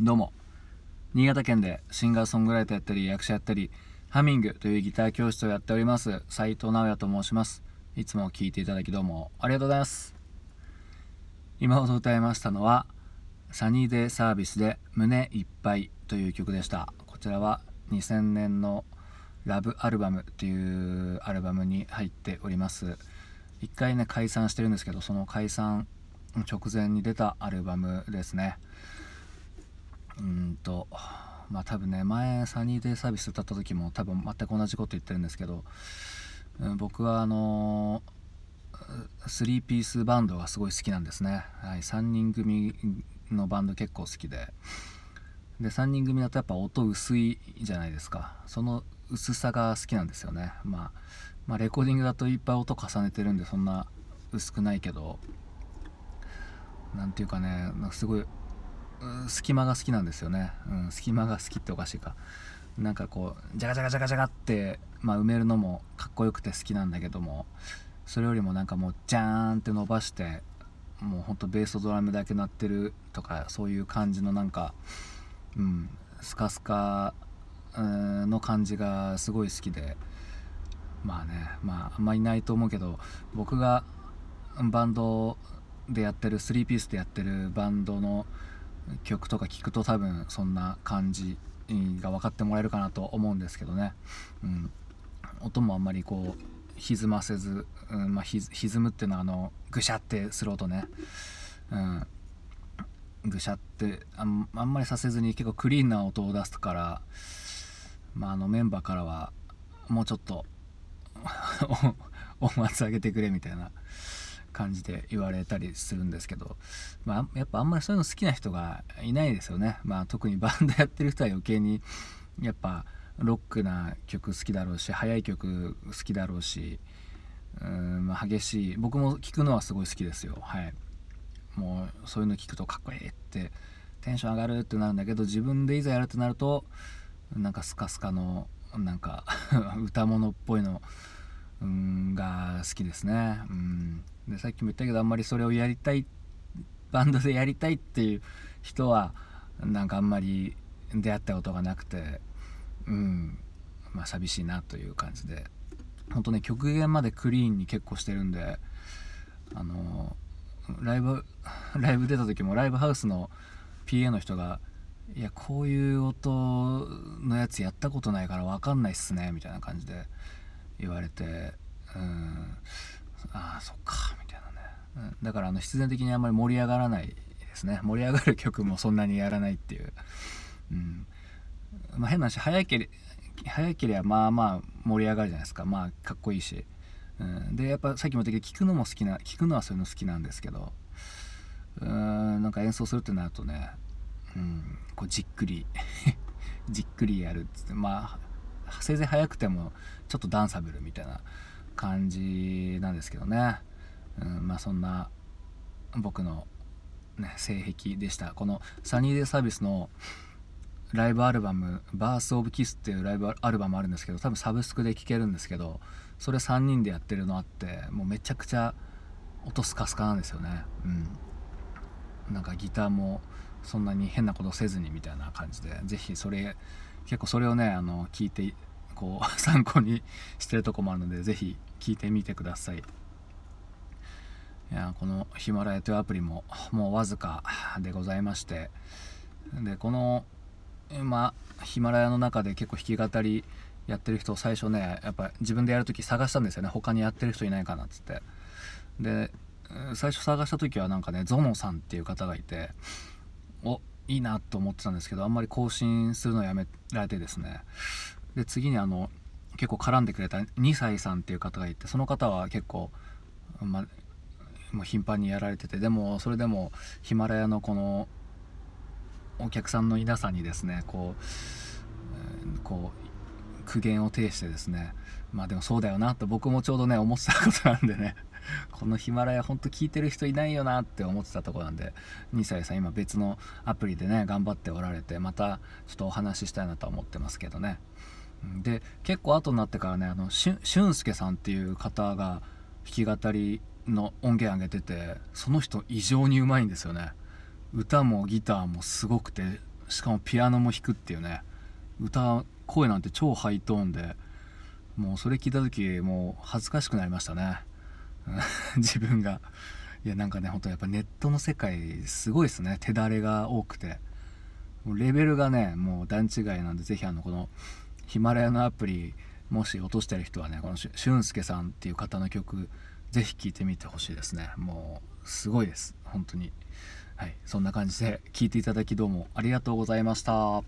どうも。新潟県でシンガーソングライターやったり役者やったりハミングというギター教室をやっております斉藤直也と申します。いつも聴いていただきどうもありがとうございます。今ほど歌いましたのはサニーデイサービスで胸いっぱいという曲でした。こちらは2000年のラブアルバムっていうアルバムに入っております。一回ね解散してるんですけどその解散直前に出たアルバムですね。うんとまあ多分ね前サニーデイサービス歌った時も多分全く同じこと言ってるんですけど、うん僕はあの3ピースバンドがすごい好きなんですね、はい、3人組のバンド結構好きで。で3人組だとやっぱ音薄いじゃないですか。その薄さが好きなんですよね、まあ、まあレコーディングだといっぱい音重ねてるんでそんな薄くないけど。なんていうかねなんかすごい隙間が好きなんですよね、うん、隙間が好きっておかしいか。なんかこうジャガジャガジャガジャガって、まあ、埋めるのもかっこよくて好きなんだけどもそれよりもなんかもうジャーンって伸ばしてもうほんとベースとドラムだけ鳴ってるとかそういう感じのなんかうんスカスカの感じがすごい好きでまあねまああんまいないと思うけど僕がバンドでやってる3ピースでやってるバンドの曲とか聞くと多分そんな感じが分かってもらえるかなと思うんですけどね、うん、音もあんまりこう歪ませず、うんまあ、歪むっていうのはあのぐしゃってする音ね、うん、ぐしゃってあんあんまりさせずに結構クリーンな音を出すから、まあ、あのメンバーからはもうちょっと音圧上げてくれみたいな。感じで言われたりするんですけど、まあ、やっぱあんまりそういうの好きな人がいないですよね、まあ、特にバンドやってる人は余計にやっぱロックな曲好きだろうし速い曲好きだろうしうん、まあ、激しい僕も聴くのはすごい好きですよ。はい。もうそういうの聞くとかっこいいってテンション上がるってなるんだけど自分でいざやるってなるとなんかスカスカのなんか 歌物っぽいのうんが好きですね。うん。でさっきも言ったけどあんまりそれをやりたいバンドでやりたいっていう人はなんかあんまり出会ったことがなくてうんまあ寂しいなという感じで。本当ね極限までクリーンに結構してるんであのライブライブ出た時もライブハウスの PA の人が「いやこういう音のやつやったことないから分かんないっすね」みたいな感じで言われてうん。ああそっかみたいなね、うん、だからあの必然的にあんまり盛り上がらないですね。盛り上がる曲もそんなにやらないっていう、うん。まあ、変な話早けれ早ければまあまあ盛り上がるじゃないですか。まあかっこいいし、うん、でやっぱさっきも言ったけど聞くのも好きな聞くのはそういうの好きなんですけど。うん。なんか演奏するってなるとね、うん、こうじっくり じっくりやるっつってまあせいぜい早くてもちょっとダンサブルみたいな感じなんですけどね、うん、まあそんな僕の、ね、性癖でした。このサニーデイサービスのライブアルバム「バース・オブ・キス」っていうライブアルバムあるんですけど多分サブスクで聴けるんですけどそれ3人でやってるのあってもうめちゃくちゃ音スカスカなんですよね。うん。なんかギターもそんなに変なことせずにみたいな感じで是非それ結構それをねあの聞いてこう 参考にしてるとこもあるので是非聞いてみてください。いやこのヒマラヤというアプリももうわずかでございましてでこのまヒマラヤの中で結構弾き語りやってる人を最初ねやっぱ自分でやるとき探したんですよね。他にやってる人いないかなっつって。で最初探した時はなんかねゾノさんっていう方がいておいいなと思ってたんですけどあんまり更新するのやめられてですね。で次にあの結構絡んでくれた2歳さんっていう方がいてその方は結構、まもう頻繁にやられててでもそれでもヒマラヤのこのお客さんの皆さんにですねこうこう苦言を呈してですねまあでもそうだよなと僕もちょうどね思ってたことなんでねこのヒマラヤほんと聞いてる人いないよなって思ってたとこなんで2歳さん今別のアプリでね頑張っておられてまたちょっとお話ししたいなとは思ってますけどね。で結構後になってからねあのし俊介さんっていう方が弾き語りの音源上げててその人異常にうまいんですよね。歌もギターもすごくてしかもピアノも弾くっていうね。歌声なんて超ハイトーンでもうそれ聞いた時もう恥ずかしくなりましたね。自分が。いやなんかねほんとやっぱネットの世界すごいですね。手だれが多くて。レベルがねもう段違いなんで是非あのこのヒマラヤのアプリもし落としてる人はねこの俊介さんっていう方の曲是非聴いてみてほしいですね。もうすごいです。本当に。はい。そんな感じで聴いていただきどうもありがとうございました。